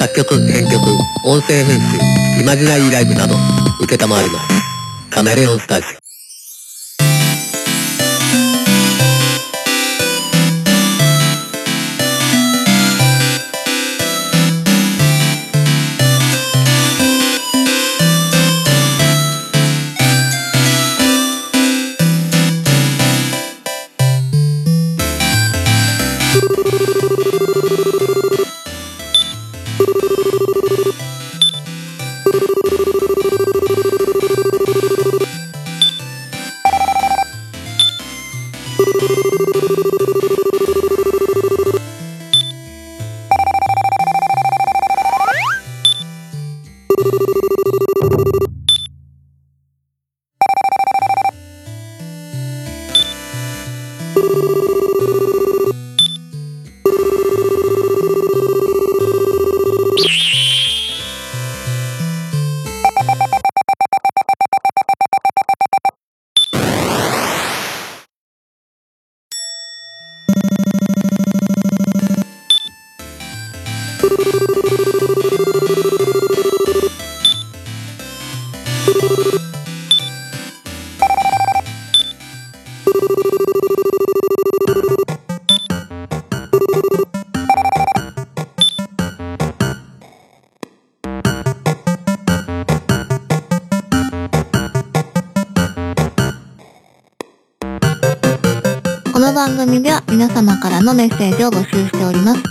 作曲、編曲、音声編集、イマジナリーライブなど、受けたまわります。カメレオンスタジオ。組では皆様からのメッセージを募集しております。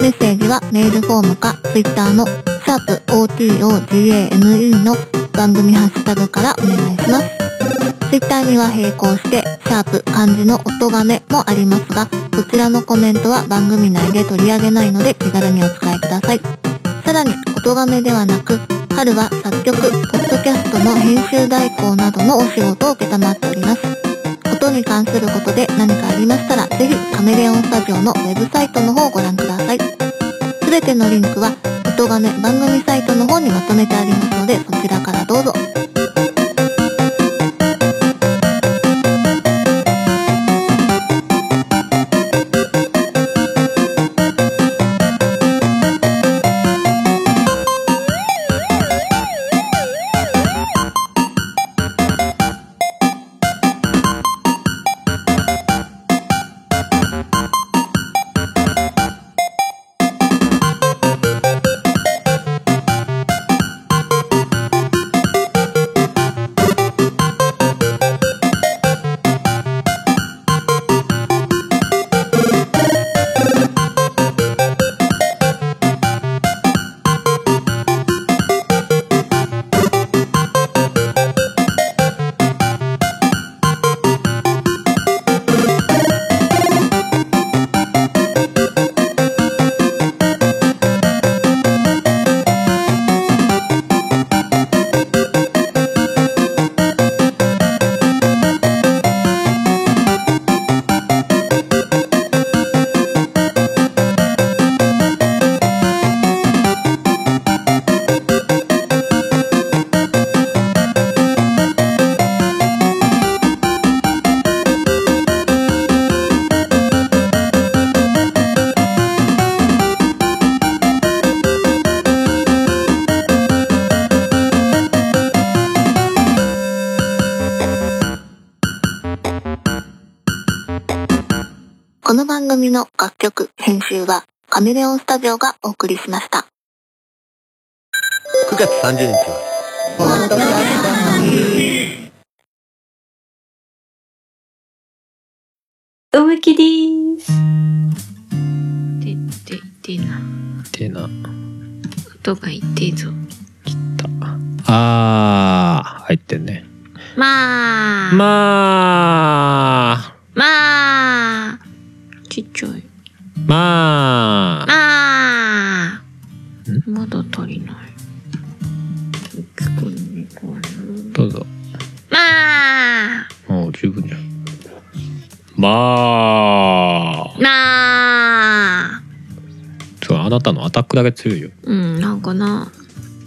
メッセージはメールフォームか Twitter のシャープ o t o g a n e の番組ハッシュタグからお願いします。Twitter には並行してシャープ漢字の音がめもありますが、こちらのコメントは番組内で取り上げないので気軽にお使いください。さらに、音がめではなく、春は作曲、ポッドキャストの編集代行などのお仕事を受けたまっております。に関することで何かありましたら、ぜひカメレオンスタジオのウェブサイトの方をご覧ください。すべてのリンクは、音がめ番組サイトの方にまとめてありますので、そちらからどうぞ。この番組の楽曲、編集はカメレオンスタジオがお送りしました。9月30日は、思いっきりーす。で、で、でな。てな。音が痛いぞ。あー、入ってんね。まあ。まあ、まあ。まあ、まあ。ん？まだ足りない。どうぞ。な。まあ。もう十分じゃん。まあ、なあ。そう、あなたのアタックだけ強いよ。うん、なんかな。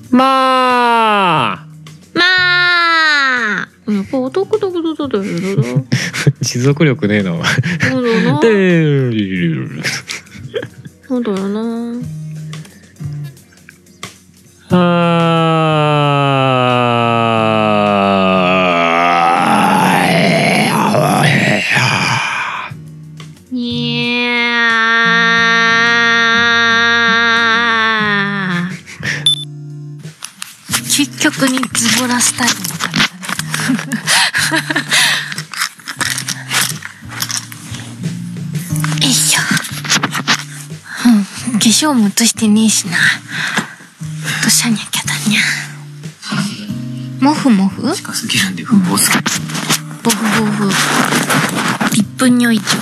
まあ、まあ。やっぱ男だけどだだよだだ。持続力ねえな。そうだよな。あにゃー究極にズボラスタイルの感じだね うん化粧も落としてねえしな。どしゃにゃきゃだにゃ。もふもふ近すぎるんで不法すぎるボフボフ。1分においちょ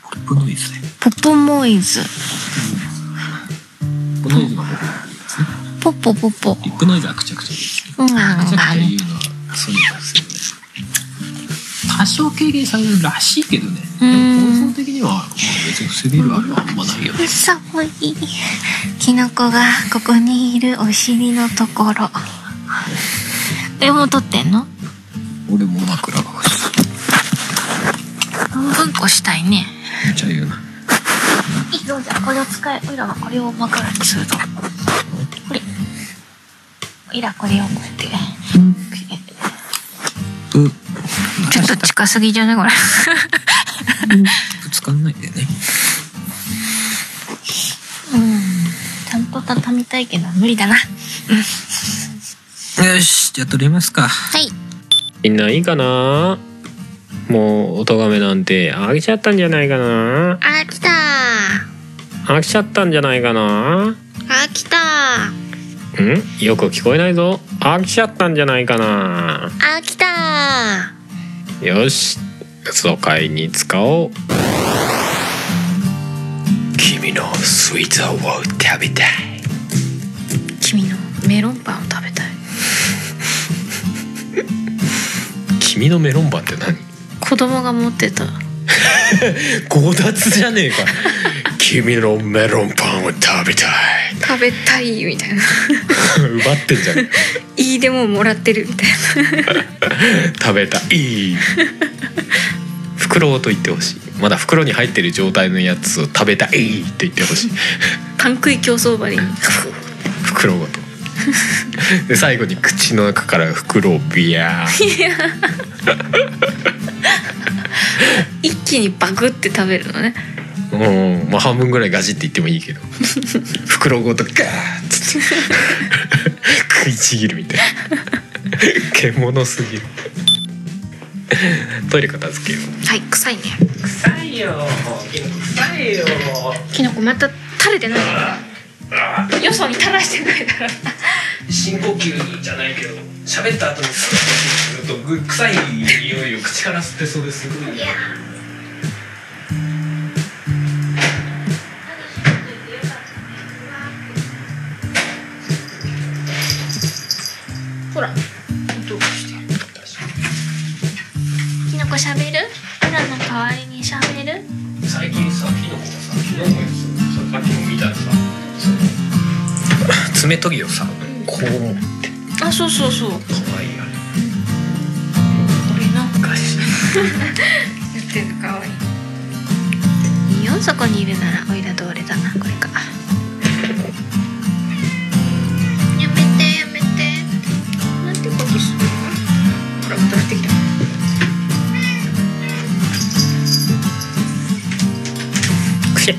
ポップノイズね。ポップモイズ。ポップノイズのポッポポッポ。リップノイズはくちゃくちゃですね。うん。くちゃくちゃ言うのはそうですよね多少軽減されるらしいけどね。でうん。も構造的にはまあ別に防げるあれはあんまないよね。寒い。キノコがここにいるお尻のところ。えもう撮ってんの？俺も枕が欲しうんこしたいね。いめっちゃ言うな。いいぞじゃあこれを使え。おいらはこれを枕にすると。これ。おいらこれをこうやって。うちょっと近すぎじゃない？これ。ぶつかんないでね。うん。ちゃんと畳みたいけど無理だな。よしじゃあ撮りますか。はい。みんないいかな？もうおとがめなんて飽きちゃったんじゃないかな？あ来た。飽きちゃったんじゃないかな？あ来た。ん？よく聞こえないぞ。飽きちゃったんじゃないかな？あ来たよし疎開に使おう。君のスイーツを食べたい君のメロンパンを食べたい。君のメロンパンって何？子供が持ってた。強奪じゃねえか。君のメロンパンを食べたい食べたいみたいな。奪ってんじゃん。いいでももらってるみたいな。食べたい。袋と言ってほしい。まだ袋に入ってる状態のやつを食べたいって言ってほしい。パン食い競争ばりに。袋ごと。で最後に口の中から袋をビヤー。一気にバクって食べるのねうん。まあ半分ぐらいガジって言ってもいいけど。袋ごとガーッつって。食いちぎるみたいな。獣すぎる。トイレ片付けよう。はい臭いね。臭いよ。臭いよ。きのこまた垂れてないよそに垂らしてないから。深呼吸じゃないけど喋った後にするとぐ臭い匂いを口から吸ってそうです。ごいほら。音がして。きのこしゃべる？プラの代わりにしゃべる？最近さキノコがさキノコやつささっきも見たらさ爪研ぎをさこう持って。あそうそうそう。可愛いあれ。俺の昔言ってるのかわいい。いいよそこにいるならおいらどれだなこれか。やしゃい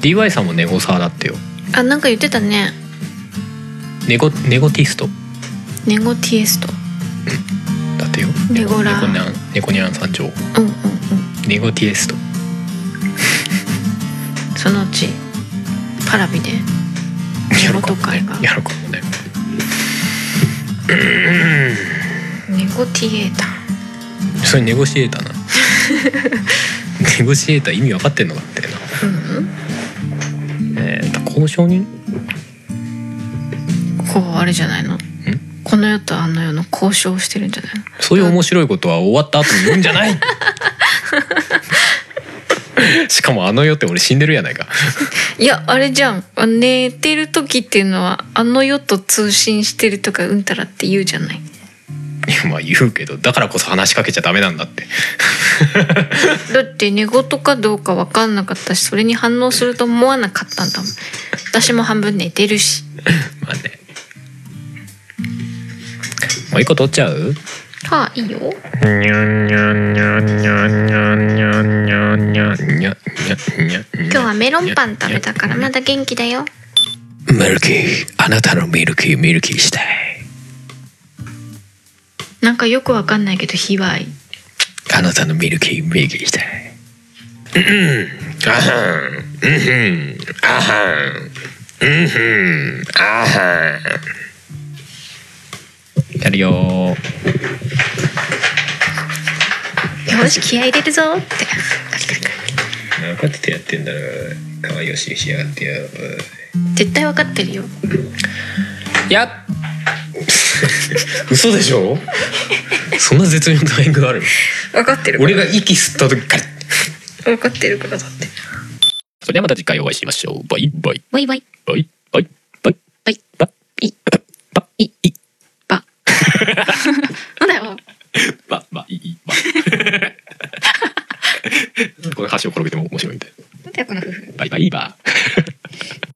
DY さんもネゴサーだってよ。あなんか言ってたね。ネゴネゴティスト。ネゴティエスト。だってよ。ネゴラ。ネコニャンネコニャン山頂うんうんうん。ネゴティエスト。そのうちパラビで。やるかもね。やるかもね。ネゴティエータそれネゴシエーターなネゴシエーター意味分かってんのかってな。うん。えーと交渉人？こうあれじゃないの？この世とあの世の交渉をしてるんじゃないの？そういう面白いことは終わった後に言うんじゃない？しかもあの世って俺死んでるやないか。いやあれじゃん。あ寝てる時っていうのはあの世と通信してるとかうんたらって言うじゃないまあ言うけどだからこそ話しかけちゃダメなんだって。だって寝言かどうか分かんなかったしそれに反応すると思わなかったんだもん。私も半分寝てるし。まあね。もう一個取っちゃう？はあいいよ。今日はメロンパン食べたからまだ元気だよミルキーあなたのミルキーミルキーしたいなんかよく分かんないけど卑猥。あなたのミルキーミルキーしたい。うんあはんうんあはんうんあはんやるよよし気合い入れるぞってカリカリカリ分かっててやってんだろかわいよししやがってよ絶対分かってるよやっ 嘘でしょ？そんな絶妙なタイミングがある？分かってる俺が息吸った時から。分かってるからだって。それではまた次回お会いしましょう。バイバイ。バイバイ。バイバイ。バイバイ。バいバいいバなんだよババイ。バこれ箸を転げても面白いんでなんだよこの夫婦バイ。バイバー